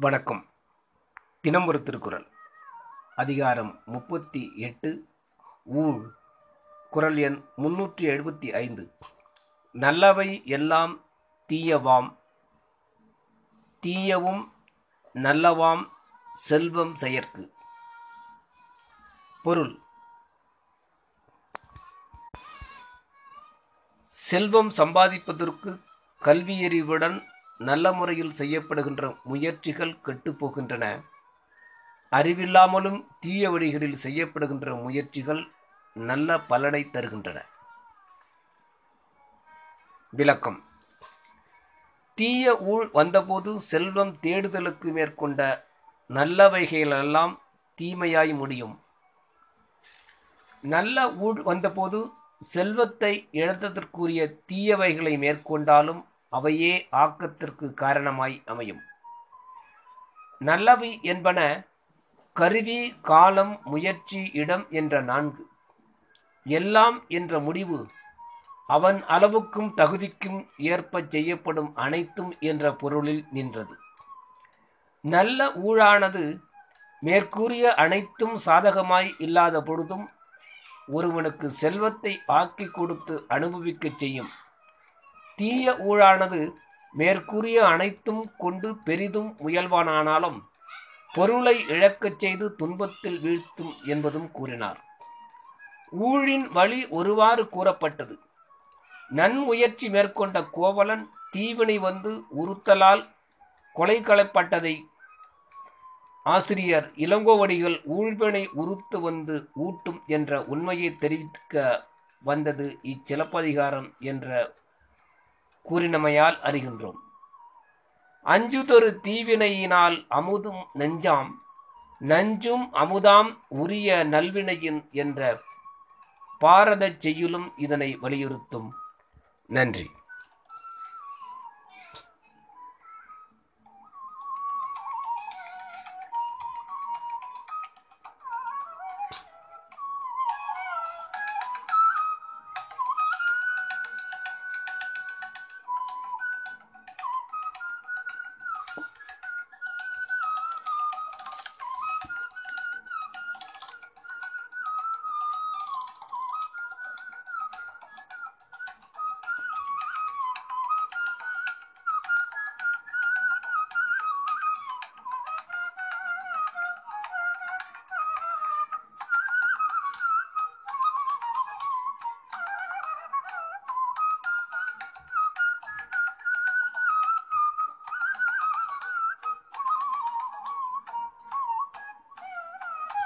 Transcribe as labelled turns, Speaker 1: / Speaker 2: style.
Speaker 1: வணக்கம். தினம் ஒரு திருக்குறள். அதிகாரம் முப்பத்தி எட்டு. ஊழ். குரல் எண் முன்னூற்றி எழுபத்தி ஐந்து. நல்லவை எல்லாம் தீயவாம். தீயவும் நல்லவாம் செல்வம் செயற்கு. பொருள். செல்வம் சம்பாதிப்பதற்கு கல்வியறிவுடன் நல்ல முறையில் செய்யப்படுகின்ற முயற்சிகள் கெட்டுப்போகின்றன. அறிவில்லாமலும் தீய வழிகளில் செய்யப்படுகின்ற முயற்சிகள் நல்ல பலனை தருகின்றன. விளக்கம். தீய ஊழ் வந்தபோது செல்வம் தேடுதலுக்கு மேற்கொண்ட நல்லவைகளெல்லாம் தீமையாய் முடியும். நல்ல ஊழ் வந்தபோது செல்வத்தை இழந்ததற்குரிய தீயவைகளை மேற்கொண்டாலும் அவையே ஆக்கத்திற்கு காரணமாய் அமையும். நல்லவை என்பன கருவி காலம் முயற்சி இடம் என்ற நான்கு. எல்லாம் என்ற முடிவு அவன் அளவுக்கும் தகுதிக்கும் ஏற்ப செய்யப்படும் அனைத்தும் என்ற பொருளில் நின்றது. நல்ல ஊழானது மேற்கூறிய அனைத்தும் சாதகமாய் இல்லாத பொழுதும் ஒருவனுக்கு செல்வத்தை ஆக்கி கொடுத்து அனுபவிக்கச் செய்யும். தீய ஊழானது மேற்கூறிய அனைத்தும் கொண்டு பெரிதும் முயல்வானானாலும் பொருளை இழக்கச் செய்து துன்பத்தில் வீழ்த்தும் என்பதும் கூறினார். ஊழின் வழி ஒருவாறு கூறப்பட்டது. நன்முயற்சி மேற்கொண்ட கோவலன் தீவினை வந்து உறுத்தலால் கொலை கலப்பட்டதை ஆசிரியர் இளங்கோவடிகள் ஊழ்வினை உறுத்து வந்து ஊட்டும் என்ற உண்மையை தெரிவிக்க வந்தது இச்சிலப்பதிகாரம் என்ற கூறினமையால் அறிகின்றோம். அஞ்சுதொரு தீவினையினால் அமுதும் நெஞ்சாம் நஞ்சும் அமுதாம் உரிய நல்வினையின் என்ற பாரதச் செய்யுளும் இதனை வலியுறுத்தும். நன்றி.